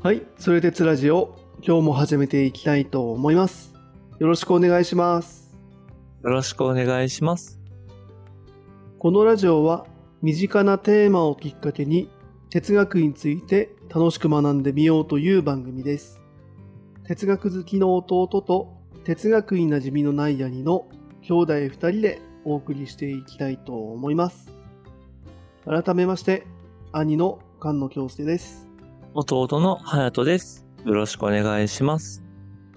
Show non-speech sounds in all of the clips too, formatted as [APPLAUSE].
はい、それでつラジオ、今日も始めていきたいと思います。よろしくお願いします。よろしくお願いします。このラジオは、身近なテーマをきっかけに、哲学について楽しく学んでみようという番組です。哲学好きの弟と、哲学に馴染みのない兄の兄弟二人でお送りしていきたいと思います。改めまして、兄の菅野京介です。弟の隼人です。よろしくお願いします。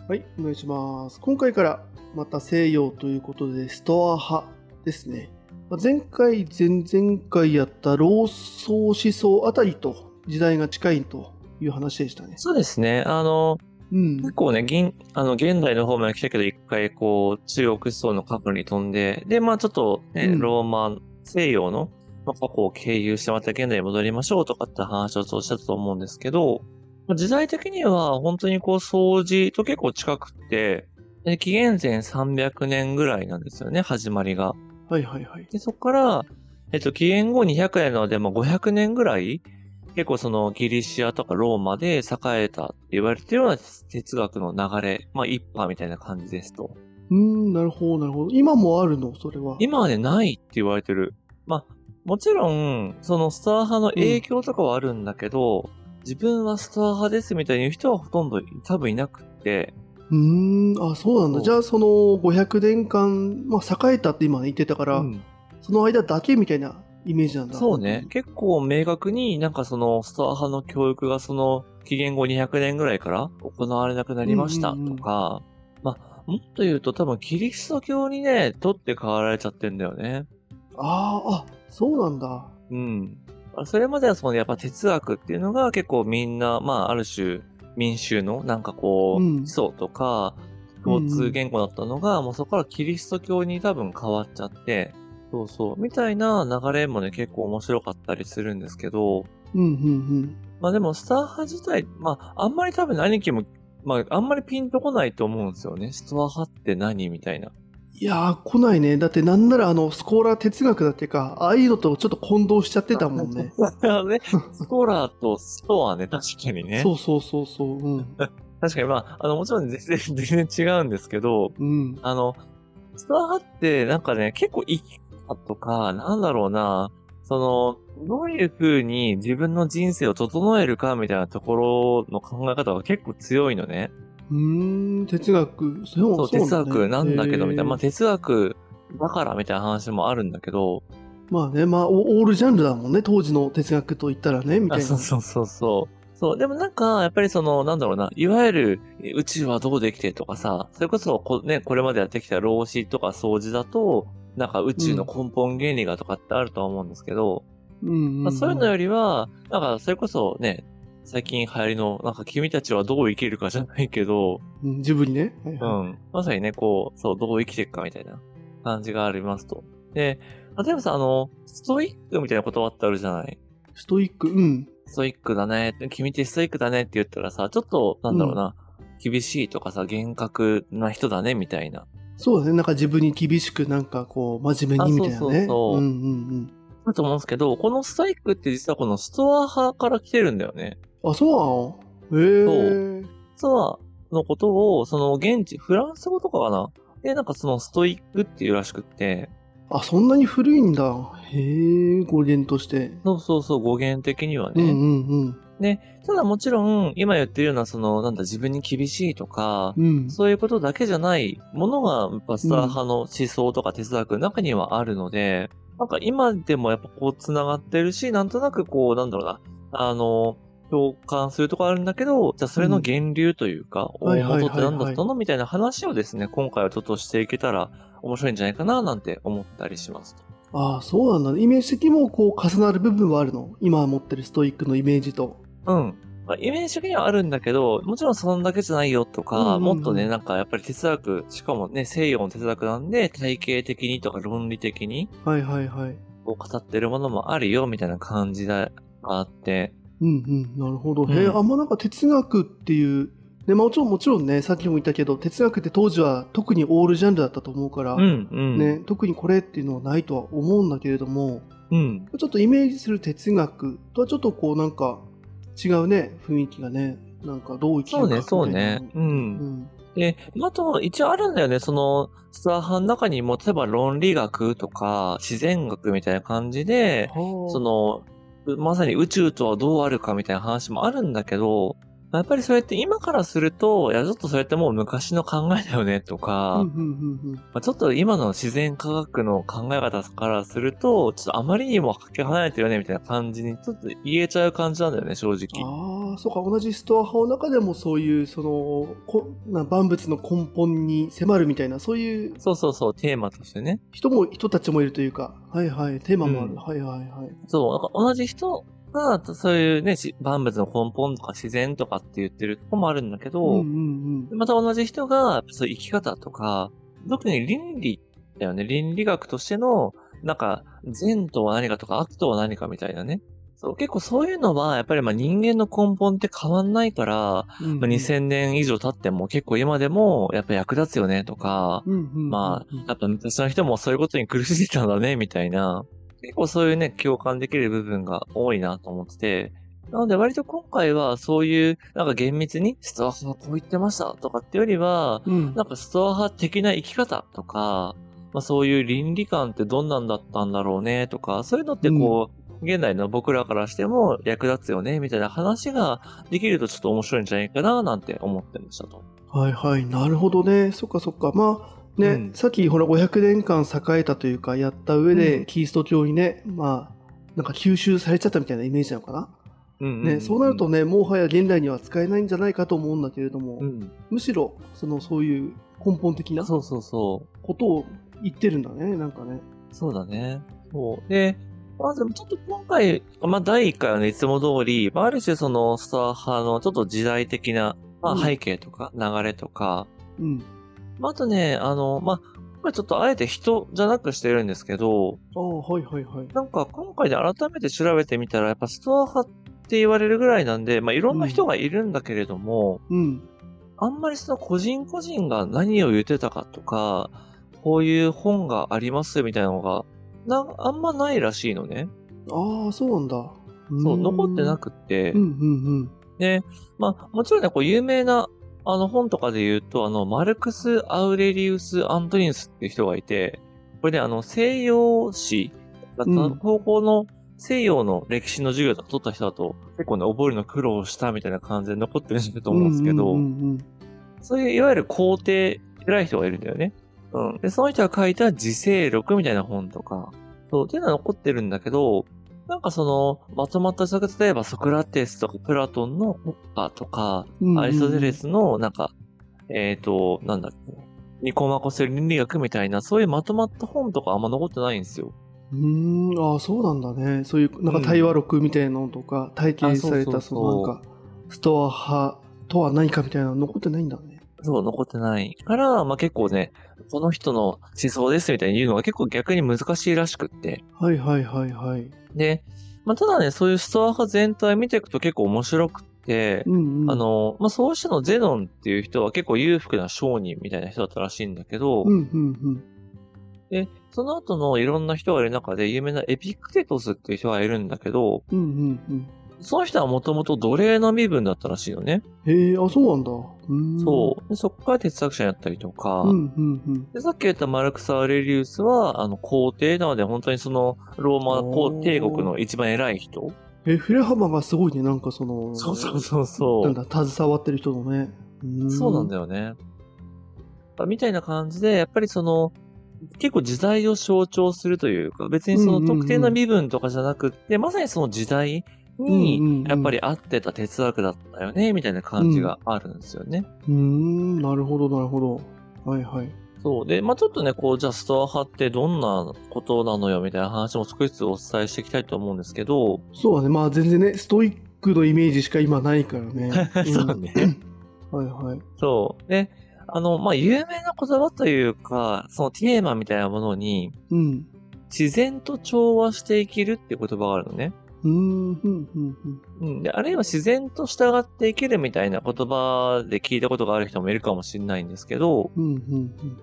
はい、お願いします。今回からまた西洋ということで、ストア派ですね。まあ前回、前々回やった老荘思想あたりと時代が近いという話でしたね。そうですね。あの、うん結。構ね、現、あの、現代の方まで来たけど、一回こう、中国思想の過去に飛んで、で、まあちょっとね、うんローマ、西洋の、まあ、過去を経由してまた現代に戻りましょうとかって話をそうしたと思うんですけど、まあ時代的には本当にこう、掃除と結構近くって、で紀元前300年ぐらいなんですよね、始まりが。はいはいはい。で、そこから、えっと、紀元後200年なので、まあ、500年ぐらい、結構そのギリシアとかローマで栄えたって言われてるような哲学の流れ、まあ、一派みたいな感じですと。うーん、なるほどなるほど。今もあるの？それは。今はね、ないって言われてる。まあ、もちろん、そのスター派の影響とかはあるんだけど、自分はスター派ですみたいに言う人はほとんど多分いなくって、うーん、あ、そうなんだ。じゃあその500年間、まあ栄えたって今言ってたから、うんその間だけみたいなイメージなんだ。そうね。。結構明確になんかそのスター派の教育がその紀元後200年ぐらいから行われなくなりましたうんうんうんとか、まあ、もっと言うと多分キリスト教にね、取って代わられちゃってんだよね。ああ、あ、そうなんだ。うん。それまではそのやっぱ哲学っていうのが結構みんな、まあある種民衆のなんかこう、うん基礎とか共通言語だったのが、もうそこからキリスト教に多分変わっちゃって、そうそう、みたいな流れもね結構面白かったりするんですけど、うん、うん、うん。まあでも、スター派自体、まあ、あんまり多分兄貴も、まあ、あんまりピンとこないと思うんですよね。ストア派って何？みたいな。いやー、来ないね。だってなんならあの、スコーラ哲学だっていうか、ああいうのとちょっと混同しちゃってたもんね。ね、スコーラーとストアね、確かにね。そうそうそうそう。うん。[LAUGHS] 確かに、まあ、あの、もちろん全然、[LAUGHS] 全然違うんですけど、うん。あの、ストア派って、なんかね、結構生き方とか、なんだろうな、その、どういう風に自分の人生を整えるかみたいなところの考え方が結構強いのね。うーん、哲学。そう哲学なんだけど、みたいな。まあ、哲学だからみたいな話もあるんだけど、まあね、まあ、オオールジャンルだもんね。当時の哲学と言ったらね、みたいあな。そうそうそうそう。そう、でもなんか、やっぱりその、なんだろうな、いわゆる、宇宙はどうできてとかさ、それこそこ、ね、これまでやってきた老子とか掃除だと、なんか宇宙の根本原理がとかってあるとは思うんですけど、うんまあ、そういうのよりは、なんか、それこそね、最近流行りの、なんか君たちはどう生きるかじゃないけど、うん自分にね。はいはいうん。まさにね、こう、そう、どう生きていくかみたいな感じがありますと。で、例えばさ、あの、ストイックみたいな言葉ってあるじゃない？ストイック、うん。ストイックだね、君ってストイックだねって言ったらさ、ちょっと、なんだろうな、厳しいとかさ、厳格な人だね、みたいな。そうだね。なんか自分に厳しく、なんかこう、真面目にみたいなね。あそうそうそううんうんだと思うんですけど、このストイックって実はこのストア派から来てるんだよね。うん。あ、そうなの？へえ。ストアのことを、その現地、フランス語とかかな？で、なんかそのストイックっていうらしくって、あ、そんなに古いんだ。へえ、語源として。そうそうそう、語源的にはね。うんうんうん。ただもちろん、今言ってるような、その、なんだ、自分に厳しいとか、うん。そういうことだけじゃないものが、やっぱスター派の思想とか哲学の中にはあるので、なんか今でもやっぱこう繋がってるし、なんとなくこう、なんだろうな、あの、共感するとこあるんだけど、じゃあそれの源流というか、大元って何だったのみたいな話をですね、今回はちょっとしていけたら面白いんじゃないかな、なんて思ったりしますと。ああ、そうなんだ、ね。イメージ的にもこう重なる部分はあるの？今持ってるストイックのイメージと。うん。まあイメージ的にはあるんだけど、もちろんそんだけじゃないよとか、もっとね、なんかやっぱり哲学、しかもね、西洋の哲学なんで、体系的にとか論理的に、はいはいはい。こう語ってるものもあるよ、みたいな感じがあって、うんうん、なるほど。うんへえ、あんまなんか哲学っていう、ね、もちろんもちろんね、さっきも言ったけど、哲学って当時は特にオールジャンルだったと思うから、うん、うん。ね、特にこれっていうのはないとは思うんだけれども、うん。ちょっとイメージする哲学とはちょっとこうなんか違うね、雰囲気がね。なんかどう生きるかそうね、そうね。う。うんん。で、あと、一応あるんだよね。その、スター派の中にも、例えば論理学とか、自然学みたいな感じで、はあその、まさに宇宙とはどうあるかみたいな話もあるんだけど、やっぱりそれって今からすると、いや、ちょっとそれってもう昔の考えだよねとか、まあ、ちょっと今の自然科学の考え方からすると、ちょっとあまりにもかけ離れてるよねみたいな感じにちょっと言えちゃう感じなんだよね、正うん。直。ああ、そうか、同じストア派の中でもそういう、その、こな万物の根本に迫るみたいな、そういうそうそうそう、テーマとしてね。人も、人たちもいるというか、はいはい、テーマもある。うんはいはいはい。そう、なんか同じ人が、そういうね、し万物の根本とか自然とかって言ってるとこもあるんだけど、うんうんうん。また同じ人が、そういう生き方とか、特に倫理だよね。倫理学としての、なんか、善とは何かとか悪とは何かみたいなね。そう、結構そういうのは、やっぱりまあ人間の根本って変わんないから、うんうんまあ、2000年以上経っても結構今でもやっぱ役立つよねとか、うんうんうんうんまあ、やっぱ昔の人もそういうことに苦しんでたんだねみたいな、結構そういうね、共感できる部分が多いなと思ってて、なので割と今回はそういう、なんか厳密にストア派はこう言ってましたとかってよりは、うんなんかストア派的な生き方とか、まあそういう倫理観ってどんなんだったんだろうねとか、そういうのってこう、現代の僕らからしても役立つよねみたいな話ができるとちょっと面白いんじゃないかななんて思ってましたと。はいはい、なるほどね。そっかそっか。まあ、ね、うんさっきほら500年間栄えたというか、やった上で、うんキリスト教にね、まあ、なんか吸収されちゃったみたいなイメージなのかな？うんね、そうなると、ね、もはや現代には使えないんじゃないかと思うんだけれども、うん、むしろ、その、そういう根本的なそうそうそう。ことを言ってるんだね、なんかね。そうだね。そう。で、まあでもちょっと今回、まあ第1回はね、いつも通り、まあある種そのスター派のちょっと時代的な、まあうん背景とか流れとか、うん。まああとね、あの、まあ、これちょっとあえて人じゃなくしてるんですけど、ああ、はいはいはい。なんか今回で改めて調べてみたら、やっぱストア派って言われるぐらいなんで、まあいろんな人がいるんだけれども、うん。あんまりその個人個人が何を言ってたかとか、こういう本がありますみたいなのが、な、あんまないらしいのね。ああ、そうなんだ。そう、残ってなくくってう、んうんで、まあ、もちろんね、こう、有名な、あの、本とかで言うと、あの、マルクス・アウレリウス・アントニウスっていう人がいて、これね、あの、西洋史、うん高校の西洋の歴史の授業とか取った人だと、結構ね、覚えるの苦労したみたいな感じで残ってるとうん。思うんですけど、そういう、いわゆる皇帝、偉い人がいるんだよね。うん。で、その人が書いた自世録みたいな本とか、そう、っていうのは残ってるんだけど、なんかその、まとまった作例えばソクラテスとかプラトンの国家とか、うんアリストテレスの、なんか、えっ、と、なんだっけ、ニコマコス倫理学みたいな、そういうまとまった本とかあんま残ってないんですよ。うーん、ああ、そうなんだね。そういう、なんか対話録みたいなのとか、体験された、あそのなんか、ストア派とは何かみたいなの残ってないんだね。そう、残ってないから、まあ結構ね、この人の思想ですみたいに言うのが結構逆に難しいらしくって。はいはいはいはい。で、まあ、ただね、そういうストア派全体見ていくと結構面白くって、うんうん。あ、の、まあ、そうしたのゼノンっていう人は結構裕福な商人みたいな人だったらしいんだけど、うんうんで、その後のいろんな人がいる中で有名なエピクテトスっていう人がいるんだけど、うん。うんうんうん。その人はもともと奴隷の身分だったらしいよね。へえ、あ、そうなんだ。う。そう。でそこから哲学者になったりとか、うんうんうん。でさっき言ったマルクス・アウレリウスは、あの、皇帝なので本当にその、ローマ皇帝国の一番偉い人え、フレハマがすごいね、なんかその、そうそうそうそう。なんだ、携わってる人のね。そうなんだよ。よね。みたいな感じで、やっぱりその、結構時代を象徴するというか、別にその特定の身分とかじゃなくって、まさにその時代うんうんうんに、やっぱり合ってた哲学だったよね、みたいな感じがあるんですよね。うーん、なるほど、なるほど。はいはい。そう。で、まあちょっとね、こう、じゃあストア派ってどんなことなのよ、みたいな話も少しずつお伝えしていきたいと思うんですけど、そうだね、まあ全然ね、ストイックのイメージしか今ないからね。[LAUGHS] そうね。うん。はいはい。そう。で、あの、まあ有名な言葉というか、そのテーマみたいなものに、うん。自然と調和して生きるっていう言葉があるのね。うーん、うん、うん、うん。で、あるいは自然と従って生きるみたいな言葉で聞いたことがある人もいるかもしれないんですけど、うん。うん、うん、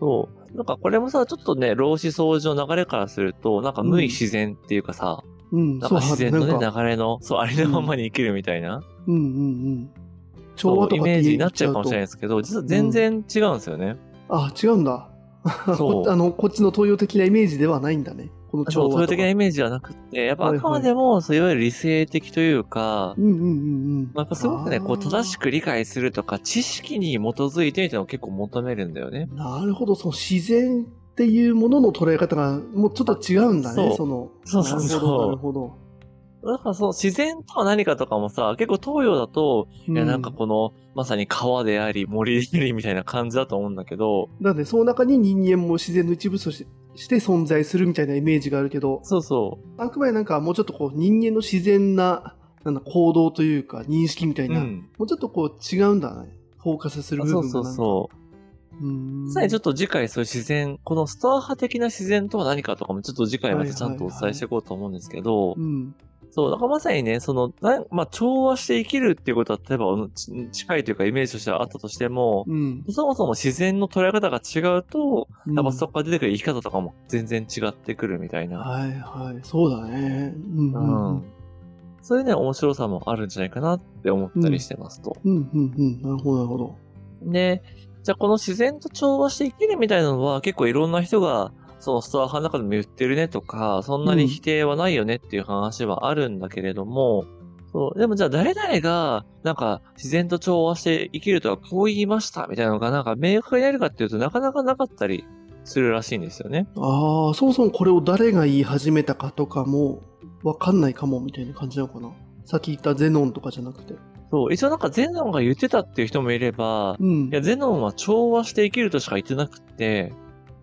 そう。なんかこれもさ、ちょっとね、老子掃除の流れからすると、なんか無意自然っていうかさ、うん。うん、なんか自然のね、流れの、そう、ありのままに生きるみたいな。うん、うん、調和とかイメージになっちゃうかもしれないですけど、実は全然違うんですよね。あ、違うんだ。そう [LAUGHS] あの、こっちの東洋的なイメージではないんだね。このそう、調和とか。そう的なイメージはなくって、やっぱあくまでも、そういわゆる理性的というか、うんうんうんうん。まあ、やっぱすごくね、こう、正しく理解するとか、知識に基づいてみたいなのを結構求めるんだよね。なるほど、その自然っていうものの捉え方がもうちょっと違うんだね、その。そうそうそうなるほど。だからその自然とは何かとかもさ、結構東洋だと、いやなんかこの、まさに川であり、森でありみたいな感じだと思うんだけど、うん。なんで、その中に人間も自然の一部としてして存在するみたいなイメージがあるけど、そうそあくまでなんかもうちょっとこう人間の自然ななんだ行動というか認識みたいな、うん。もうちょっとこう違うんだね。フォーカスする部そうそう分がなんか。そう。うーんさらにちょっと次回そういう自然、このストア派的な自然とは何かとかもちょっと次回またちゃんとお伝えしていこうと思うんですけど、うん。そう、だからまさにね、その、なまあ、調和して生きるっていうことは、例えば、ち近いというかイメージとしてはあったとしても、うん。そもそも自然の捉え方が違うと、うんやっぱそこから出てくる生き方とかも全然違ってくるみたいな。はいはい。そうだね。うんううんうんん。そういうね、面白さもあるんじゃないかなって思ったりしてますと。うんうんうん。なるほどなるほど。で、じゃあこの自然と調和して生きるみたいなのは結構いろんな人が、そのストア派の中でも言ってるねとか、そんなに否定はないよねっていう話はあるんだけれども、そう、でもじゃあ誰々が、なんか自然と調和して生きるとはこう言いましたみたいなのがなんか明確にあるかっていうとなかなかなかったりするらしいんですよね。ああ、そもそもこれを誰が言い始めたかとかもわかんないかもみたいな感じなのかな。さっき言ったゼノンとかじゃなくて。そう、一応なんかゼノンが言ってたっていう人もいれば、うんい。や、ゼノンは調和して生きるとしか言ってなくって、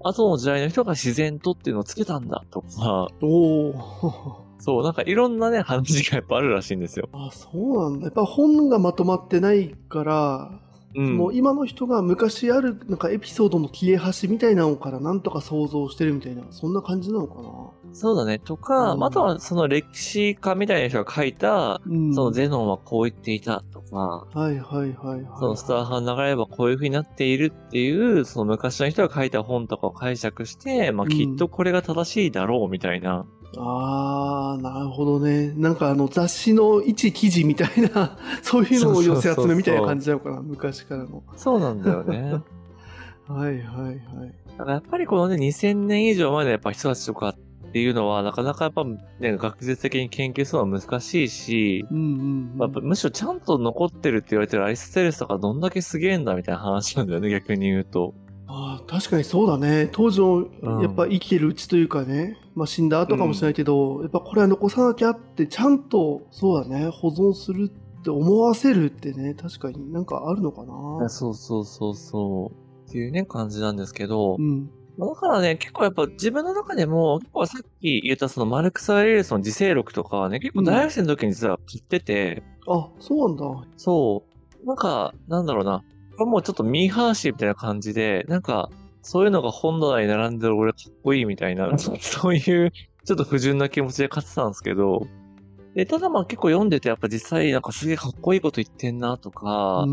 後の時代の人が自然とっていうのをつけたんだとか、おお。そう、なんかいろんなね、話がやっぱあるらしいんですよ。あ、そうなんだ。やっぱ本がまとまってないから、うん。もう今の人が昔あるなんかエピソードの切れ端みたいなのからなんとか想像してるみたいな、そんな感じなのかな？そうだね。とか、うんまああとはその歴史家みたいな人が書いた、うん。そのゼノンはこう言っていたとか、はいはいはいはい。そのスター派の流れはこういう風になっているっていう、その昔の人が書いた本とかを解釈して、まあうんきっとこれが正しいだろうみたいな。あー、なるほどね。なんかあの雑誌の一記事みたいな、[LAUGHS] そういうのを寄せ集めみたいな感じなのかな、昔からの。そうなんだよね。[LAUGHS] はいはいはい。だからやっぱりこのね、2000年以上前のやっぱ人たちとかっていうのは、なかなかやっぱね、学術的に研究するのは難しいし、うんうん、うん。まあ、むしろちゃんと残ってるって言われてるアリストテレスとかどんだけすげえんだみたいな話なんだよね、逆に言うと。あー確かにそうだね。当時のうんやっぱ生きてるうちというかね、まあ死んだ後かもしれないけど、やっぱこれは残さなきゃってちゃんとそうだね、保存するって思わせるってね、確かになんかあるのかな。そうそうそうそう。っていうね、感じなんですけど、うん。まあだからね、結構やっぱ自分の中でも、結構さっき言ったそのマルクス・アレリウスの自制録とかはね、結構大学生の時に実は切ってて、あ、そうなんだ。そう、なんか、なんだろうな、これもうちょっとミーハーシーみたいな感じで、なんか、そういうのが本棚に並んでる俺かっこいいみたいな、[LAUGHS] そういうちょっと不純な気持ちで買ってたんですけど、で、ただまあ結構読んでてやっぱ実際なんかすげえかっこいいこと言ってんなとか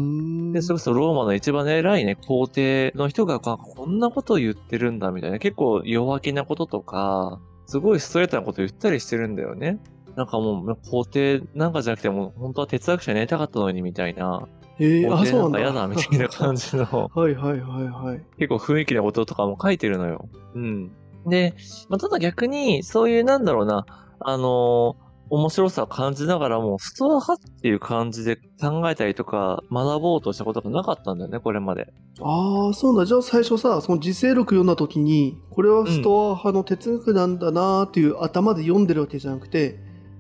で、それこそローマの一番偉いね、皇帝の人があこんなことを言ってるんだみたいな、結構弱気なこととか、すごいストレートなこと言ったりしてるんだよね。なんかもう、皇帝なんかじゃなくても、本当は哲学者になりたかったのにみたいな、えー、あ、そうなんんだ。嫌だみたいな感じの、[LAUGHS] はいはいはいはい。結構雰囲気なこととかも書いてるのよ。うん。で、まあ、ただ逆に、そういうなんだろうな、あのー面白さを感じながらも、ストア派っていう感じで考えたりとか、学ぼうとしたことがなかったんだよね、これまで。ああ、そうなんだ。じゃあ最初さ、その自制録読んだ時に、これはストア派の哲学なんだなーっていう頭で読んでるわけじゃなくて、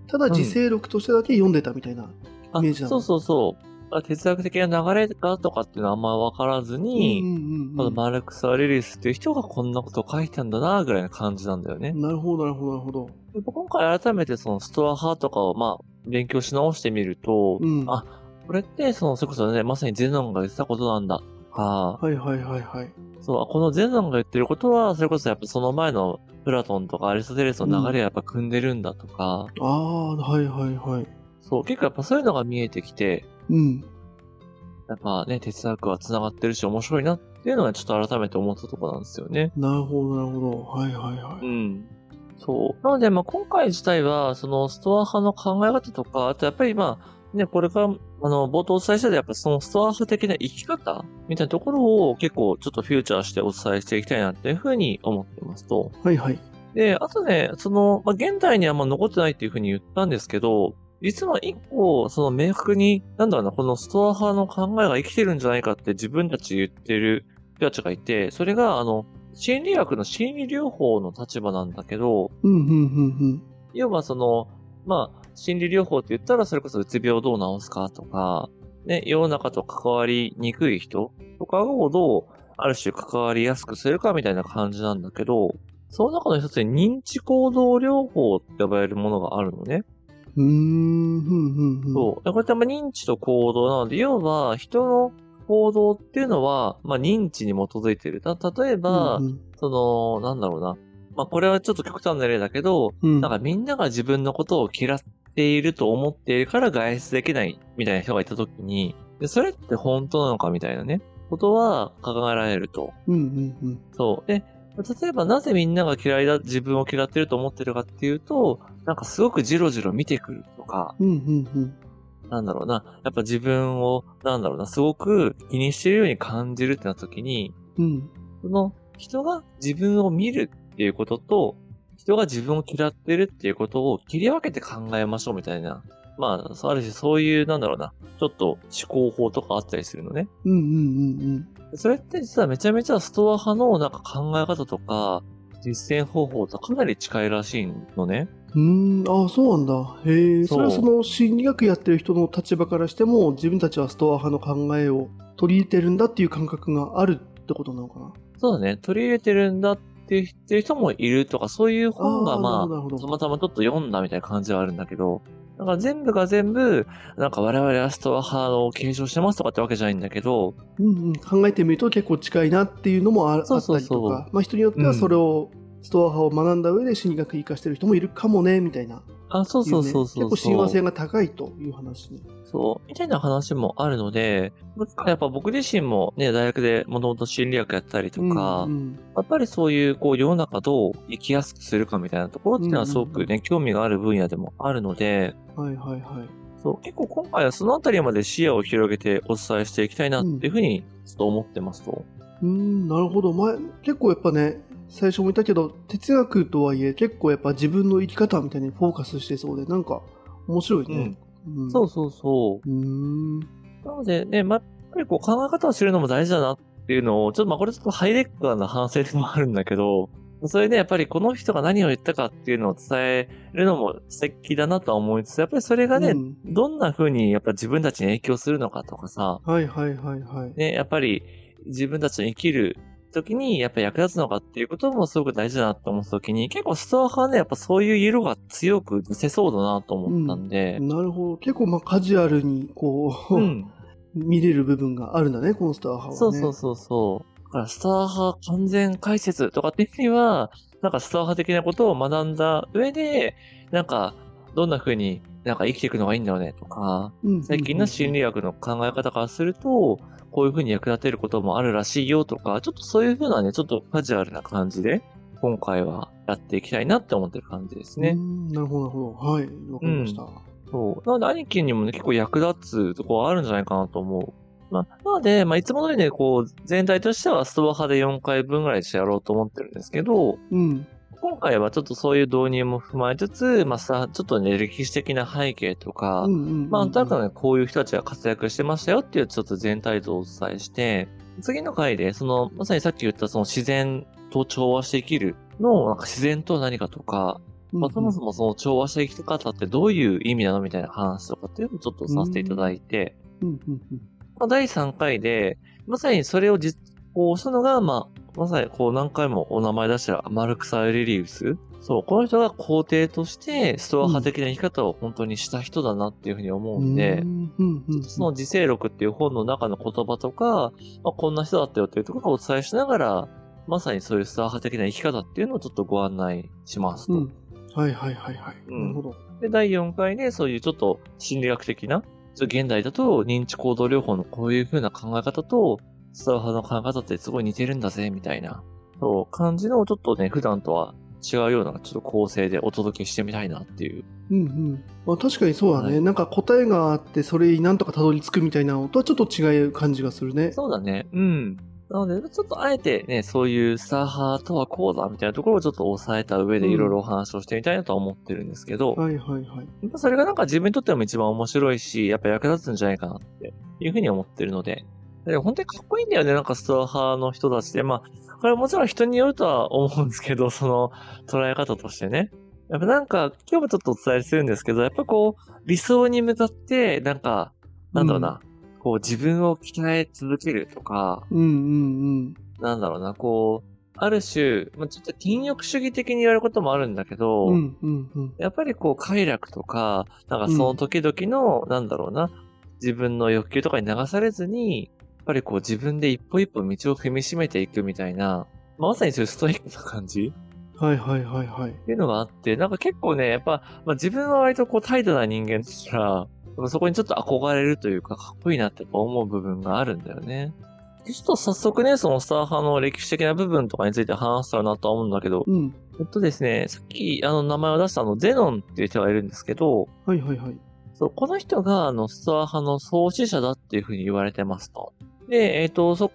ただ自制録としてだけ読んでたみたいな。あイメージなのそうそうそう。あ哲学的な流れがとかっていうのはあんま分からずうんに、うんうんただマルクス・アレリスっていう人がこんなことを書いたんだな、ぐらいな感じなんだよね。なるほどなるほどなるほど。で今回改めてそのストア派とかをまあ、勉強し直してみると、うん。あこれって、その、それこそね、まさにゼノンが言ってたことなんだ。とか、はいはいはいはい。そう、このゼノンが言ってることは、それこそやっぱその前のプラトンとかアリストテレスの流れをやっぱ組んでるんだとか、ああ、はいはいはい。そう、結構やっぱそういうのが見えてきて、うん。やっぱね、哲学は繋がってるし面白いなっていうのはちょっと改めて思ったところなんですよね。なるほどなるほど。はいはいはい。ん。そう。なので、まあ今回自体は、そのストア派の考え方とか、あとやっぱりまあ、ね、これから、あの、冒頭お伝えしたで、やっぱそのストア派的な生き方みたいなところを結構ちょっとフューチャーしてお伝えしていきたいなっていうふうに思ってますと。はいはい。で、あとね、その、まあ、現代にはあんま残ってないっていうふうに言ったんですけど、実は一個、その明確に、なんだろうな、このストア派の考えが生きてるんじゃないかって自分たち言ってる人たちがいて、それが、あの、心理学の心理療法の立場なんだけど、うん、うん、うん、要はその、まあ、心理療法って言ったらそれこそうつ病をどう治すかとか、ね、世の中と関わりにくい人とかをどう、ある種関わりやすくするかみたいな感じなんだけど、その中の一つに認知行動療法って呼ばれるものがあるのね。うん。うーん、うん、うん。そう。でこれってまあ認知と行動なので、要は人の行動っていうのは、まあ認知に基づいている。た例えば、うん、その、なんだろうな。まあこれはちょっと極端な例だけど、うん。なんかみんなが自分のことを嫌っていると思っているから外出できないみたいな人がいたときに、でそれって本当なのかみたいなね、ことは考えられると。うん、うん、うん。そう。で、例えばなぜみんなが嫌いだ、自分を嫌ってると思ってるかっていうと、なんかすごくジロジロ見てくるとか、うん、うん、うん。なんだろうな、やっぱ自分を、なんだろうな、すごく気にしてるように感じるってなった時に、うん。その人が自分を見るっていうことと、人が自分を嫌ってるっていうことを切り分けて考えましょうみたいな。まあ、ある種そういう、なんだろうな、ちょっと思考法とかあったりするのね。うん、うん、うん、それって実はめちゃめちゃストア派のなんか考え方とか、実践方法とかなり近いらしいのね。うん。ああ、そうなんだ。へえ。それはその心理学やってる人の立場からしても、自分たちはストア派の考えを取り入れてるんだっていう感覚があるってことなのかな？そうだね。取り入れてるんだって言ってる人もいるとか、そういう本がまあ、たまたまちょっと読んだみたいな感じはあるんだけど、だから全部が全部、なんか我々はストア派を継承してますとかってわけじゃないんだけど、うんうん、考えてみると結構近いなっていうのもあそうそうそうあったりとか、まあ、人によってはそれを、ストア派を学んだ上で心理学活かしてる人もいるかもねみたいな、あ、そうそうそうそう結構親和性が高いという話ね。そう、みたいな話もあるので、やっぱ僕自身もね、大学でもともと心理学やったりとか、うんうん。やっぱりそういう、こう、世の中どう生きやすくするかみたいなところっていうのはすごくね、興味がある分野でもあるので、はいはいはい。そう、結構今回はそのあたりまで視野を広げてお伝えしていきたいなっていうふうに、ちょっと思ってますと。うーんなるほど。前結構やっぱね最初も言ったけど哲学とはいえ結構やっぱ自分の生き方みたいにフォーカスしてそうでなんか面白いね。うんそうそうそう。うーんなのでね、まあ、やっぱりこう考え方を知るのも大事だなっていうのを、ちょっとまあこれちょっとハイレッカーな反省でもあるんだけど、それでやっぱりこの人が何を言ったかっていうのを伝えるのも素敵だなとは思いつつ、やっぱりそれがね、うんどんな風にやっぱ自分たちに影響するのかとかさ、はいはいはいはい。ね、やっぱり自分たちの生きる時にやっぱり役立つのかっていうこともすごく大事だなと思った時に、結構ストア派はね、やっぱそういう色が強く出せそうだなと思ったんで、なるほど結構まあカジュアルにこう、うん。[LAUGHS] 見れる部分があるんだねこのスター派はね。そうそうそうそう。だからスター派完全解説とかっていうには、なんかスター派的なことを学んだ上で、なんか、どんな風になんか生きていくのがいいんだよねとか、うんうんうん最近の心理学の考え方からすると、こういう風に役立てることもあるらしいよとか、ちょっとそういう風なね、ちょっとカジュアルな感じで、今回はやっていきたいなって思ってる感じですね。なるほどなるほどはいわかりました。そう。なので、兄貴にもね、結構役立つところあるんじゃないかなと思う。まあ、なので、まあ、いつも通りね、こう、全体としてはストア派で4回分ぐらいしてやろうと思ってるんですけど、うん今回はちょっとそういう導入も踏まえつつ、まあさ、ちょっとね、歴史的な背景とか、うんうんうんうん。まあ、なんとなくね、こういう人たちが活躍してましたよっていうちょっと全体像をお伝えして、次の回で、その、まさにさっき言ったその自然と調和して生きるの、なんか自然とは何かとか、まあ、そもそもその調和した生き方ってどういう意味なのみたいな話とかっていうのをちょっとさせていただいて、うんうんうん。まあ、第3回で、まさにそれを実行したのが、まあ、まさにこう何回もお名前出したマルクサ・エレリウス。そう、この人が皇帝としてストア派的な生き方を本当にした人だなっていうふうに思うんで、その自制録っていう本の中の言葉とか、まあ、こんな人だったよっていうところをお伝えしながら、まさにそういうスター派的な生き方っていうのをちょっとご案内しますと。うんはいはいはいはい。うんなるほど。で、第4回でそういうちょっと心理学的な、現代だと認知行動療法のこういう風な考え方と、スター派の考え方ってすごい似てるんだぜ、みたいな、そう、感じのちょっとね、普段とは違うようなちょっと構成でお届けしてみたいなっていう。うんうん。まあ、確かにそうだね、はいなんか答えがあって、それになんとかたどり着くみたいなのとはちょっと違う感じがするね。そうだね。うん。なので、ちょっとあえてね、そういうスターハーとはこうだみたいなところをちょっと抑えた上でうんいろいろお話をしてみたいなとは思ってるんですけど、はいはいはい。やっぱそれがなんか自分にとっても一番面白いし、やっぱ役立つんじゃないかなっていうふうに思ってるので、で本当にかっこいいんだよね、なんかスター派の人たちで。まあ、これはもちろん人によるとは思うんですけど、[LAUGHS] その捉え方としてね。やっぱなんか、今日もちょっとお伝えするんですけど、やっぱこう、理想に向かって、なんか、なんだろうな、こう自分を鍛え続けるとか、うんうんなんだろうな、こう、ある種、まあ、ちょっと禁欲主義的に言われることもあるんだけど、うん。うんうんうん。やっぱりこう快楽とか、なんかその時々の、なんだろうな、自分の欲求とかに流されずに、ぱりこう自分で一歩一歩道を踏みしめていくみたいな、まあまさにそういうストイックな感じ？はいはいはいはい。っていうのがあって、なんか結構ね、やっぱ、まあ、自分は割とこう態度な人間だから、そこにちょっと憧れるというか、かっこいいなって思う部分があるんだよね。でちょっと早速ね、そのスター派の歴史的な部分とかについて話したらなとは思うんだけど、うん。えっとですね、さっきあの名前を出したあのゼノンっていう人がいるんですけど、はいはいはい。そう、この人が、あの、スター派の創始者だっていうふうに言われてますと。で、えっ、と、そ、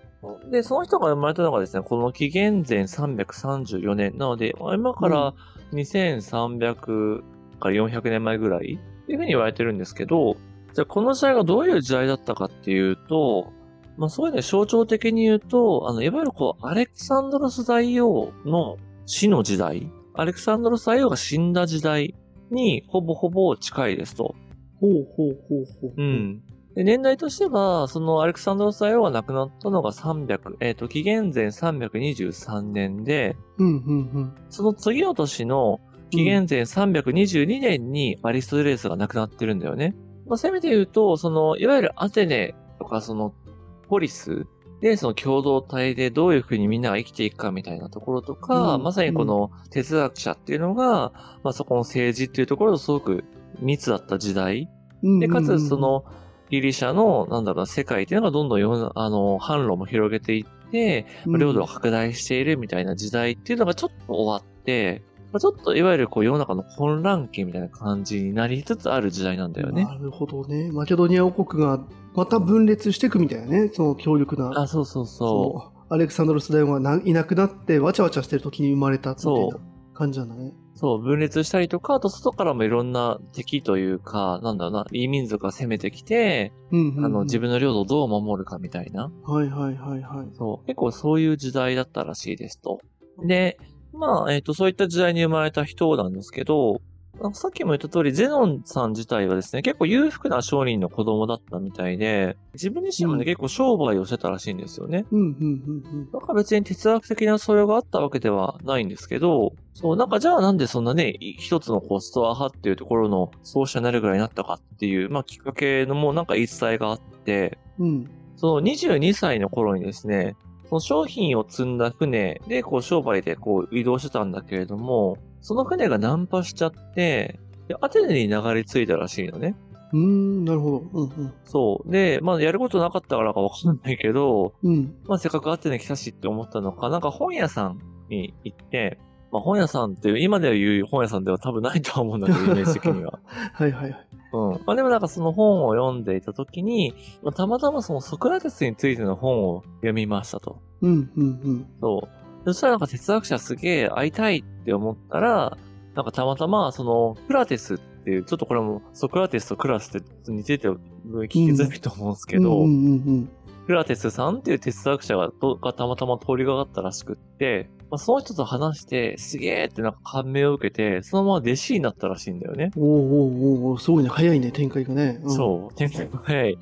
で、その人が生まれたのがですね、この紀元前334年。なので、まあ今から2300から400年前ぐらいっていうふうに言われてるんですけど、じゃあこの時代がどういう時代だったかっていうと、まあそういうね、象徴的に言うと、あの、いわゆるこう、アレクサンドロス大王の死の時代、アレクサンドロス大王が死んだ時代にほぼほぼ近いですと。ほうほうほうほう。う。ん。で、年代としては、そのアレクサンドロス大王が亡くなったのが300、えっ、と、紀元前323年で、うんうんうん。その次の年の紀元前322年にアリストテレスが亡くなってるんだよね。まあ、せめて言うと、その、いわゆるアテネとか、その、ポリスで、その共同体でどういうふうにみんなが生きていくかみたいなところとか、うんまさにこの哲学者っていうのが、まあそこの政治っていうところとすごく密だった時代うん。で、かつ、そ、の、ギリシャの、なんだろうな、世界っていうのがどんどんあの、販路も広げていって、まあ領土を拡大しているみたいな時代っていうのがちょっと終わって、まあちょっといわゆるこう世の中の混乱期みたいな感じになりつつある時代なんだよね。なるほどね。マケドニア王国がまた分裂していくみたいなね。その強力な。あ、そうそうそそうアレクサンドロス大王がないなくなってわちゃわちゃしてる時に生まれたみたいな感じなんだね。う。そう、分裂したりとか、あと外からもいろんな敵というか、なんだろうな、異民族が攻めてきて、うんうんうんあの、自分の領土をどう守るかみたいな。はいはいはいはい。そう。結構そういう時代だったらしいですと。で、まあ、えっ、と、そういった時代に生まれた人なんですけど、さっきも言った通り、ゼノンさん自体はですね、結構裕福な商人の子供だったみたいで、自分自身もね、うん結構商売をしてたらしいんですよね。うんうんうんだから別に哲学的な素養があったわけではないんですけど、そう、なんかじゃあなんでそんなね、い一つのこうストア派っていうところの創始者になるぐらいになったかっていう、まあきっかけのもうなんか言い伝えがあって、うん。うん。その22歳の頃にですね、その商品を積んだ船でこう商売でこう移動してたんだけれども、その船がナンパしちゃって、でアテネに流れ着いたらしいのね。うーん、なるほど。うんうん。そう。で、まあやることなかったからかわかんないけど、うん。まあせっかくアテネ来たしって思ったのか、なんか本屋さんに行って、まあ本屋さんっていう、今では言う本屋さんでは多分ないとは思うんだけど、イメージ的には。[LAUGHS] はいはいはい。うん。まあでもなんかその本を読んでいた時に、まあ、たまたまそのソクラテスについての本を読みましたと。うんうんうん。そう。そしたらなんか哲学者すげえ会いたいって思ったら、なんかたまたまそのクラテスっていう、ちょっとこれもソクラテスとクラスって似てて聞きづらいと思うんですけど、クラテスさんっていう哲学者がとがたまたま通りがかったらしくって、まあ、その人と話して、すげえってなんか感銘を受けて、そのまま弟子になったらしいんだよね。うん。おーおーおーおーすごいね。早いね、展開がね。うん、そう。展開が早い。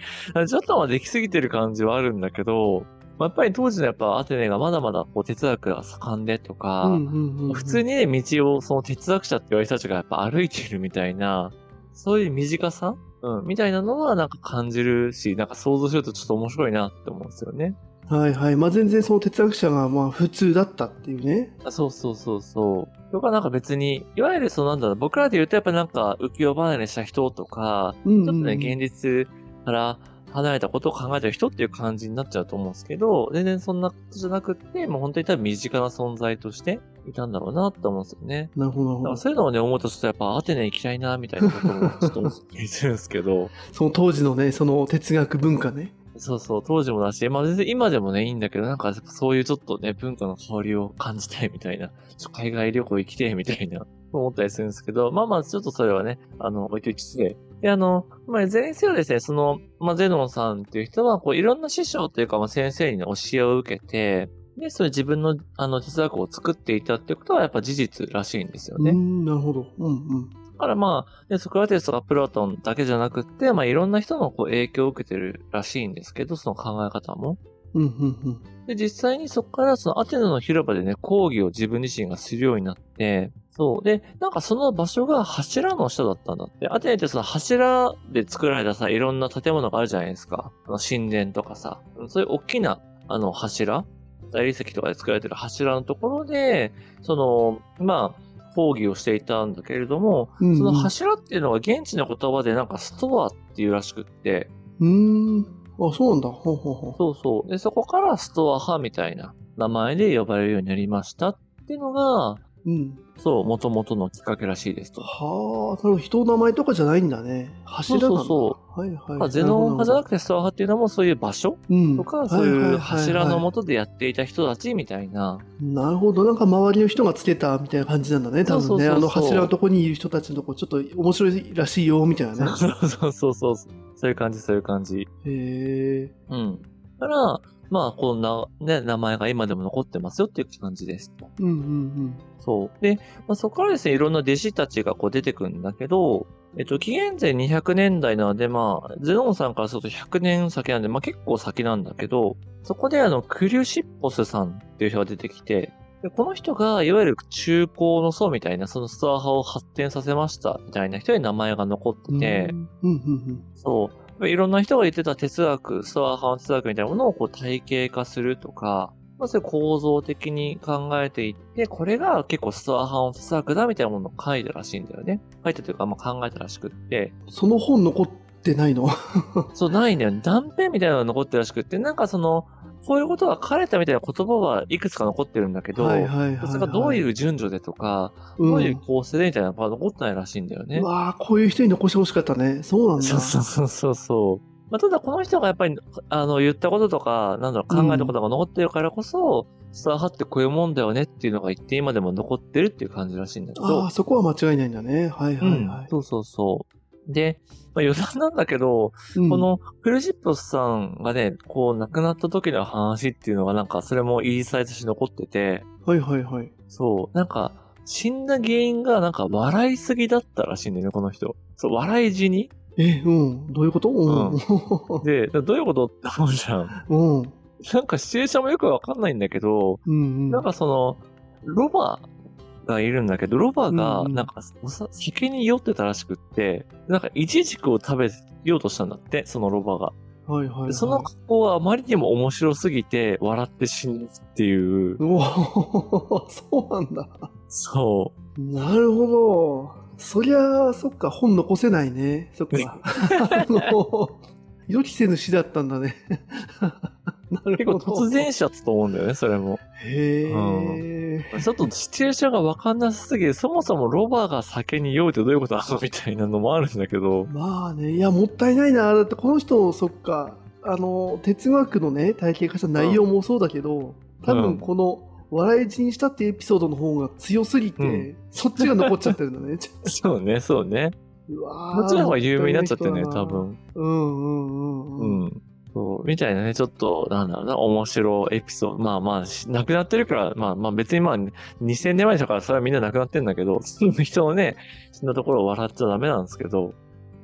ちょっとまあできすぎてる感じはあるんだけど、まあ、やっぱり当時のやっぱアテネがまだまだこう哲学が盛んでとか、うんうんうんうん。普通にね、道をその哲学者って言われる人たちがやっぱ歩いてるみたいな、そういう短さ？うん、みたいなのはなんか感じるし、なんか想像するとちょっと面白いなって思うんですよね。はいはい。まあ全然その哲学者がまあ普通だったっていうね。あそうそうそうそう。とかなんか別に、いわゆるそのなんだろう、僕らで言うとやっぱなんか浮世離れした人とか、うんうんちょっとね、現実から離れたことを考えてる人っていう感じになっちゃうと思うんですけど、全然そんなことじゃなくって、もう本当に多分身近な存在として、いたんだろうなって思うんですよね。なるほど、そういうのをね、思うとちょっとやっぱアテネ行きたいな、みたいなこともちょっと思ったりするんですけど、[LAUGHS] その当時のね、その哲学文化ね。そうそう、当時もだし、まあ全然今でもね、いいんだけど、なんかそういうちょっとね、文化の香りを感じたいみたいな、ちょ海外旅行行きてえみたいな、思ったりするんですけど、まあまあちょっとそれはね、あの、置いといてで、で、あの、まあ、前世はですね、その、まあ、ゼノンさんっていう人は、こう、いろんな師匠というか、まあ、先生にね、教えを受けて、で、それ自分の、あの、哲学を作っていたっていうことは、やっぱ事実らしいんですよね。うーん、なるほど。うんうん。だからまあ、ね、ソクラテスとかプラトンだけじゃなくって、まあいろんな人のこう影響を受けてるらしいんですけど、その考え方も。うんうんで、実際にそこからそのアテネの広場でね、講義を自分自身がするようになって、そう。で、なんかその場所が柱の下だったんだって。アテネってその柱で作られたさ、いろんな建物があるじゃないですか。あの神殿とかさ。そういう大きな、あの柱大理石とかで作られてる柱のところで、その、まあ、講義をしていたんだけれども、うんうん。その柱っていうのは現地の言葉でなんかストアっていうらしくって、うーん。あ、そうなんだ。ほうほうほう。そうそう。で、そこからストア派みたいな名前で呼ばれるようになりましたっていうのが、うん。そう、元々のきっかけらしいですと。はあ、それ人の名前とかじゃないんだね。柱なんだ。そうはいはい。まあゼノン派じゃなくくてストア派っていうのもそういう場所うん。とか、そういう柱のも下でやっていた人たちみたいな。なるほど。なんか周りの人がつけたみたいな感じなんだね。多分ね。そうそうそうそうあの柱のとこにいる人たちのとこ、ちょっと面白いらしいよ、みたいなね。[LAUGHS] そうそうそうそう。そういう感じ、そういう感じ。へえ。うん。だから、まあ、こんな、ね、名前が今でも残ってますよっていう感じですと。うんうんそう。で、まあ、そこからですね、いろんな弟子たちがこう出てくるんだけど、えっと、紀元前200年代なので、まあ、ゼノンさんからすると100年先なんで、まあ結構先なんだけど、そこであの、クリュシッポスさんっていう人が出てきて、でこの人が、いわゆる中高の層みたいな、そのストア派を発展させました、みたいな人に名前が残ってうん。て、うんうんうんそう。いろんな人が言ってた哲学、ストア派の哲学みたいなものをこう体系化するとか、まあ、そういう構造的に考えていって、これが結構ストア派の哲学だみたいなものを書いたらしいんだよね。書いたというか、まあ、考えたらしくって。その本残ってないの？[LAUGHS] そう、ないんだよ。断片みたいなのが残ってるらしくって、なんかその、こういうことが書かれたみたいな言葉はいくつか残ってるんだけど、はいはいはいはい。それがどういう順序でとか、どういう構成でみたいなのが残ってないらしいんだよね。うわあ、こういう人に残してほしかったね。そうなんだ。そうそうそうそうそう。まあ、ただこの人がやっぱり、あの、言ったこととか、なんだろう、考えたことが残ってるからこそ、スター派ってこういうもんだよねっていうのが言って今でも残ってるっていう感じらしいんだけあどあ、。そこは間違いないんだね。はいはいはい。そうそうそう。で、まあ、余談なんだけど、うんこ、のクルシップスさんがね、こう亡くなった時の話っていうのがなんかそれも言い伝えとして残ってて、はいはいはい。そう、なんか、死んだ原因がなんか笑いすぎだったらしいんだよね、この人。そう、笑い死にえ、うん。どういうこと？うん。で、どういうこと？[LAUGHS] って思うじゃん。うん。なんかシチュエーションもよくわかんないんだけど、うんうん。なんかその、ロバがいるんだけど、ロバがうんなんか酒に酔ってたらしくって、なんかイチジクを食べようとしたんだって、そのロバが。はいはい、はい。でその格好はあまりにも面白すぎて笑って死ぬっていう。うわそうなんだ。そなるほど。そりゃあ、そっか、本残せないね。そっねか。[LAUGHS] あの、予期せぬ死だったんだね。[LAUGHS] 結構るほど。突然死だったと思うんだよね、それも。へえ。ちょっとシチュエーションがわかんなすぎて、そもそもロバが酒に酔うってどういうことなのみたいなのもあるんだけど。まあね、いや、もったいないな。だって、この人、そっか、あの、哲学のね、体系化した内容もそうだけど、多分、うんこの、笑い死にしたってエピソードの方が強すぎて、うんそっちが残っちゃってるんだね。[LAUGHS] そうね、そうね。うわこっちの方が有名になっちゃってるね、多分。うんうんうんううん。そう、みたいなね、ちょっと、なんだろうな、面白エピソード。まあまあ、亡くなってるから、まあまあ別にまあ、2000年前だからそれはみんな亡くなってんだけど、その人のね、そんなところを笑っちゃダメなんですけど。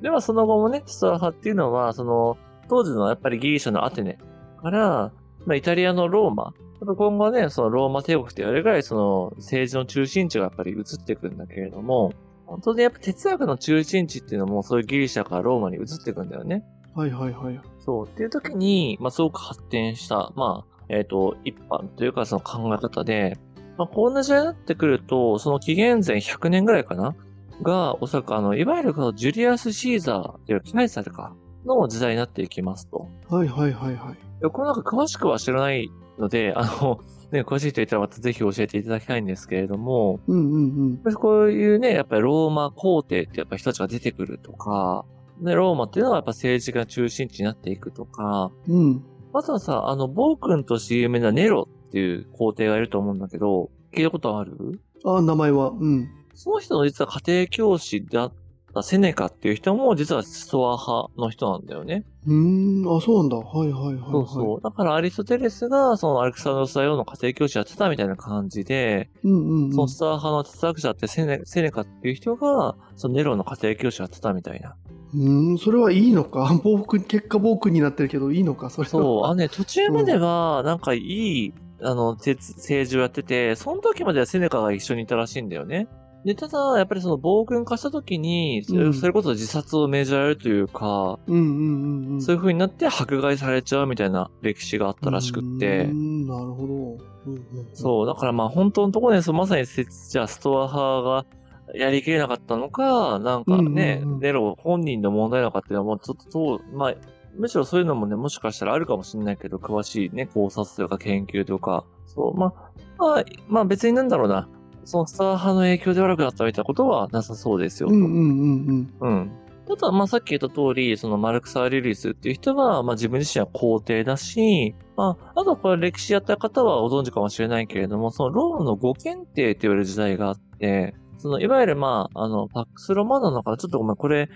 ではその後もね、ストア派っていうのは、その、当時のやっぱりギリシャのアテネから、まあイタリアのローマ、今後ね、そのローマ帝国って言われるぐらい、その政治の中心地がやっぱり移っていくんだけれども、本当にやっぱ哲学の中心地っていうのもそういうギリシャからローマに移っていくんだよね。はいはいはい。そう。っていう時に、まあ、すごく発展した、まあ、えっ、と、一般というかその考え方で、まあ、こんな時代になってくると、その紀元前100年ぐらいかな？が、おそらくあの、いわゆるジュリアス・シーザーっていうカイサルか、の時代になっていきますと。はいはいはいはい。でこれなんか詳しくは知らないので、あの、[LAUGHS] ね、詳しい人いたらまたぜひ教えていただきたいんですけれども、うんうんうん。こういうね、やっぱりローマ皇帝ってやっぱ人たちが出てくるとか、で、ローマっていうのはやっぱ政治が中心地になっていくとか、うん。まずはさ、あの、暴君として有名なネロっていう皇帝がいると思うんだけど、聞いたことある？あ、名前は。うん。その人の実は家庭教師であったセネカっていう人も実はストア派の人なんだよね。うーん。あ、そうなんだ。はいはいはい、はい。そうそう。だからアリストテレスがそのアレクサンドロス大王の家庭教師やってたみたいな感じで、うんうん、うん。そのスター派の哲学者ってセネセネカっていう人が、そのネロの家庭教師やってたみたいな。うーん、それはいいのか [LAUGHS] 暴君、結果暴君になってるけど、いいのかそれは。そう、あのね、途中までは、なんかいい、あの、哲政治をやってて、その時まではセネカが一緒にいたらしいんだよね。で、ただ、やっぱりその暴君化した時に、それこそ自殺を命じられるというか。そういう風になって迫害されちゃうみたいな歴史があったらしくってうー、ん、なるほど。うんうんうん、そう、だからまあ本当のところで、そうまさにせじゃあストア派がやりきれなかったのか、なんかね、うんうんうんネロ本人の問題なのかっていうのはもうちょっとそう、まあ、むしろそういうのもね、もしかしたらあるかもしれないけど、詳しいね、考察というか研究とか、そう、まあ、まあ、まあ別になんだろうな、そのスター派の影響で悪くなったみたいなことはなさそうですよ、と。うんうんうんうん。あとは、まあ、さっき言った通り、そのマルクス・アリリスっていう人は、まあ、自分自身は皇帝だし、まあ、あとはこれ歴史やった方はご存知かもしれないけれども、そのローマの五検定って言われる時代があって、その、いわゆる、まあ、あの、パックス・ロマノのから、ちょっとごめん、これ、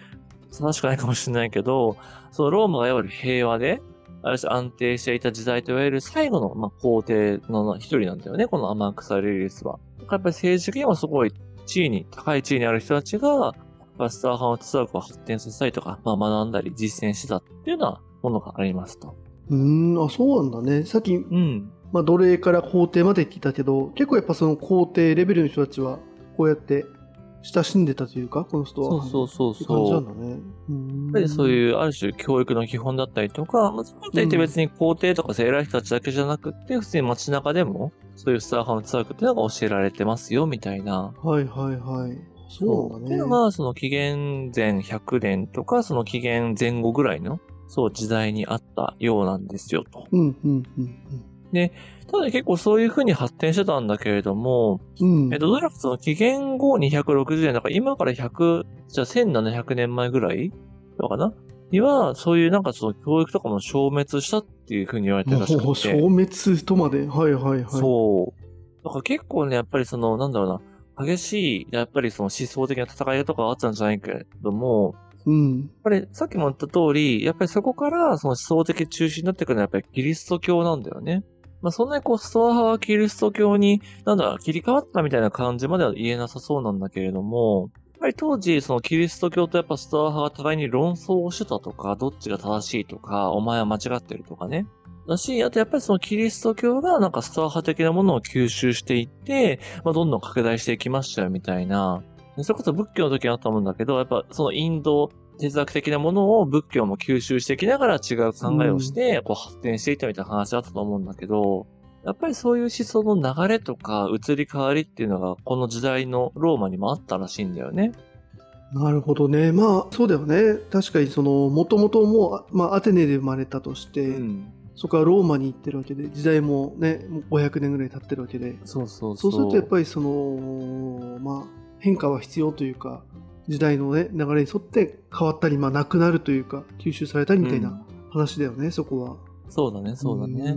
正しくないかもしれないけど、そのローマがいわゆる平和で、ある種安定していた時代といわれる最後の、まあ、皇帝の一人なんだよね、このアマンクス・アリリスは。だからやっぱり政治的にもすごい地位に、高い地位にある人たちが、スター派の哲学を発展させたりとか、まあ、学んだり実践してたっていうようなものがありますと。うん。あ、そうなんだね。さっき、うん。まあ、奴隷から皇帝までって言ったけど、結構やっぱその皇帝レベルの人たちは、こうやって親しんでたというか、この人は。そうそうそうって感じなそう。んだね。うーんやっぱりそういう、ある種教育の基本だったりとか、まあ、そういって別に皇帝とか偉い人たちだけじゃなくって、普通に街中でも、そういうスター派の哲学っていうのが教えられてますよ、みたいな。はいはいはい。そうだね。っていうのが、その紀元前100年とか、その紀元前後ぐらいの、そう、時代にあったようなんですよ、と。うんうんうんただ結構そういう風に発展してたんだけれども、うん。うん。えっと、どうやらその紀元後260年だから今から100、じゃあ1700年前ぐらいのかな？には、そういうなんかその教育とかも消滅したっていう風に言われてるらしくて。[LAUGHS] 消滅とまで？はいはいはい。そう。だから結構ね、やっぱりその、なんだろうな、激しい、やっぱりその思想的な戦いとかあったんじゃないけれども、うん。やっぱりさっきも言った通り、やっぱりそこからその思想的中心になってくるのはやっぱりキリスト教なんだよね。まあそんなにこうストア派はキリスト教に、なんだ、切り替わったみたいな感じまでは言えなさそうなんだけれども、やっぱり当時そのキリスト教とやっぱストア派が互いに論争をしてたとか、どっちが正しいとか、お前は間違ってるとかね。だし、あとやっぱりそのキリスト教がなんかストア派的なものを吸収していって、まあどんどん拡大していきましたよみたいな。それこそ仏教の時にあったと思うんだけど、やっぱそのインド哲学的なものを仏教も吸収していきながら違う考えをして、こう発展していったみたいな話だったと思うんだけど、やっぱりそういう思想の流れとか移り変わりっていうのがこの時代のローマにもあったらしいんだよね。なるほどね。まあ、そうだよね。確かに、その、もともともう、あまあ、アテネで生まれたとして、うん。そこからローマに行ってるわけで、時代もね、もう500年ぐらい経ってるわけで、そうそうそう。そうするとやっぱりその、まあ、変化は必要というか、時代のね、流れに沿って変わったり、まあ、なくなるというか、吸収されたりみたいな話だよね、そこは。そうだね、そうだね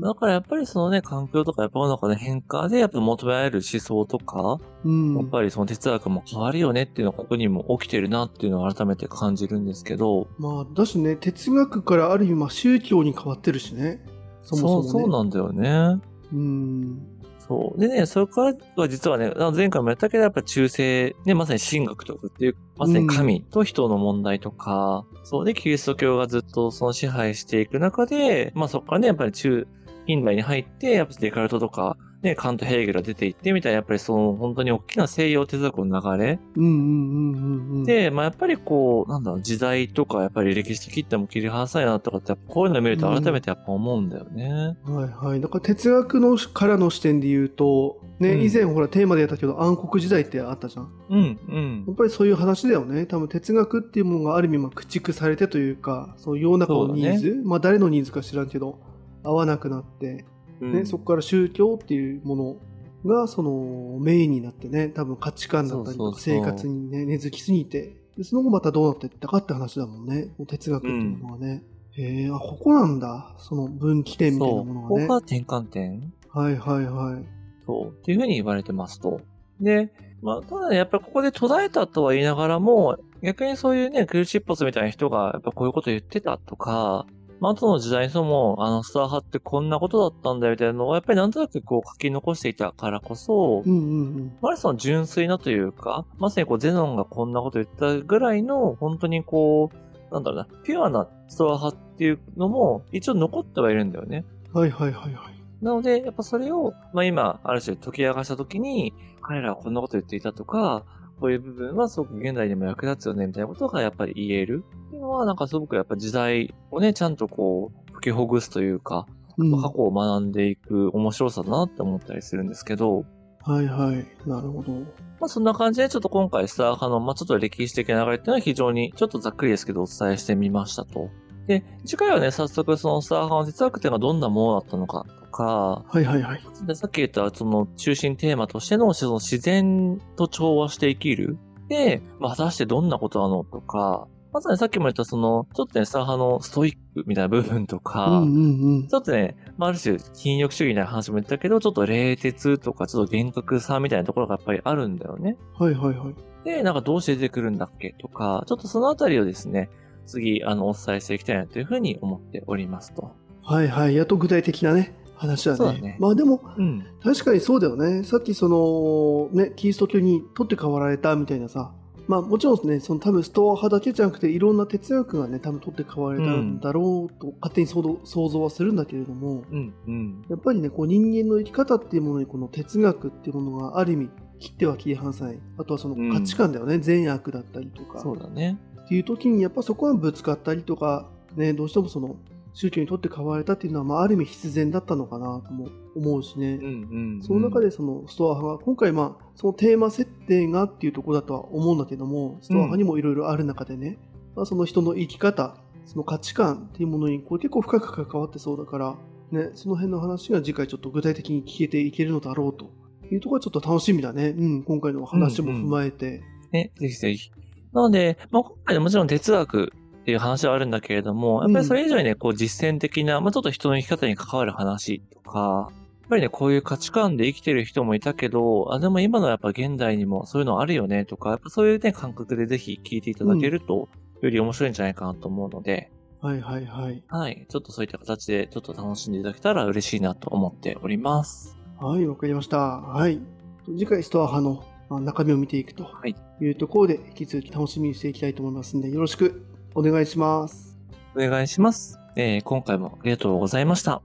だからやっぱりそのね、環境とかやっぱ世の中の変化でやっぱ求められる思想とか、うん。やっぱりその哲学も変わるよねっていうのがここにも起きてるなっていうのを改めて感じるんですけど、まあ、だしね、哲学からある意味、まあ、宗教に変わってるしね。そもそも、ね。そう、そうなんだよね。うん。そう。でね、それからは実はね、前回もやったけど、やっぱ中世、ね、まさに神学とかっていう、まさに神と人の問題とか、そうで、キリスト教がずっとその支配していく中で、まあそこからね、やっぱり中、近代に入って、やっぱデカルトとか、ね、カント・ヘーゲルが出ていってみたいな、やっぱりその本当に大きな西洋哲学の流れ、うんうんうんうんうん。、で、まあやっぱりこう、なんだろう、時代とか、やっぱり歴史的っても切り離さないなとかって、こういうのを見ると改めてやっぱ思うんだよね。はいはい。だから哲学のからの視点で言うと、ね、うん以前ほらテーマでやったけど暗黒時代ってあったじゃん。うん、うんや。っぱりそういう話だよね。多分哲学っていうものがある意味まあ駆逐されてというか、そう世の中のニーズ、まあ誰のニーズか知らんけど、合わなくなって、うんね、そこから宗教っていうものがそのメインになってね、多分価値観だったりとか生活にね、根付きすぎて、でその後またどうなっていったかって話だもんね。哲学っていうのはね。へえ、あ、ここなんだ。その分岐点みたいな。ものがね。ここが転換点はいはいはい。そう。っていうふうに言われてますと。で、まあ、ただね、やっぱりここで途絶えたとは言いながらも、逆にそういうね、クルチッポスみたいな人が、やっぱこういうこと言ってたとか、まあ、後の時代にそも、あの、スター派ってこんなことだったんだよみたいなのを、やっぱりなんとなくこう書き残していたからこそう、んうんうん。まあ、その純粋なというか、まさにこう、ゼノンがこんなこと言ったぐらいの、本当にこう、なんだろうな、ピュアなストア派っていうのも、一応残ってはいるんだよね。はいはいはいはい。なので、やっぱそれを、まあ今、ある種解き明かしたときに、彼らはこんなこと言っていたとか、こういう部分はすごく現代にも役立つよね、みたいなことがやっぱり言える。っていうのは、なんかすごくやっぱ時代をね、ちゃんとこう、解きほぐすというか、うん、過去を学んでいく面白さだなって思ったりするんですけど、はいはい。なるほど。まあそんな感じでちょっと今回スター派の、まあちょっと歴史的な流れっていうのは非常にちょっとざっくりですけどお伝えしてみましたと。で、次回はね、早速そのスター派の哲学っていうのはどんなものだったのかとか、はいはいはい。でさっき言ったその中心テーマとしてのその自然と調和して生きる。で、まあ、果たしてどんなことなのとか、まずね、さっきも言ったその、ちょっとね、スター派のストイックみたいな部分とか、うんうんうん。ちょっとね、まあ、ある種、禁欲主義みたいな話も言ったけど、ちょっと冷徹とか、ちょっと厳格さみたいなところがやっぱりあるんだよね。はいはいはい。で、なんかどうして出てくるんだっけとか、ちょっとそのあたりをですね、次、あの、お伝えしていきたいなというふうに思っておりますと。はいはい。やっと具体的なね、話だね。だねまあでも、うん。確かにそうだよね。さっきその、ね、キリスト教に取って代わられたみたいなさ。まあもちろんね、その多分ストア派だけじゃなくていろんな哲学がね、多分取って代わられたんだろうと勝手に想像想像はするんだけれども、うん。うん。やっぱりね、こう人間の生き方っていうものにこの哲学っていうものがある意味切っては切り離さない。あとはその価値観だよね。善悪だったりとか。そうだね。っていう時にやっぱそこはぶつかったりとか、ね、どうしてもその宗教にとって変われたっていうのは、まあ、ある意味必然だったのかなとも思うしね。うんうん。その中でそのストア派が、今回まあ、そのテーマ設定がっていうところだとは思うんだけども、ストア派にもいろいろある中でね、まあ、その人の生き方、その価値観っていうものにこれ結構深く関わってそうだから、ね、その辺の話が次回ちょっと具体的に聞けていけるのだろうというところはちょっと楽しみだね。うん、今回の話も踏まえて。ね、ぜひぜひ。なので、まあ、今回もちろん哲学っていう話はあるんだけれども、やっぱりそれ以上にね、こう実践的な、まあ、ちょっと人の生き方に関わる話とか、やっぱりね、こういう価値観で生きてる人もいたけど、あ、でも今のやっぱ現代にもそういうのあるよねとか、やっぱそういうね、感覚でぜひ聞いていただけると、より面白いんじゃないかなと思うので、はいはいはい。はい。ちょっとそういった形で、ちょっと楽しんでいただけたら嬉しいなと思っております。はい、わかりました。はい。次回、ストア派のまあ中身を見ていくとはいいうところで、引き続き楽しみにしていきたいと思いますので、よろしくお願いします。お願いします。えー今回もありがとうございました。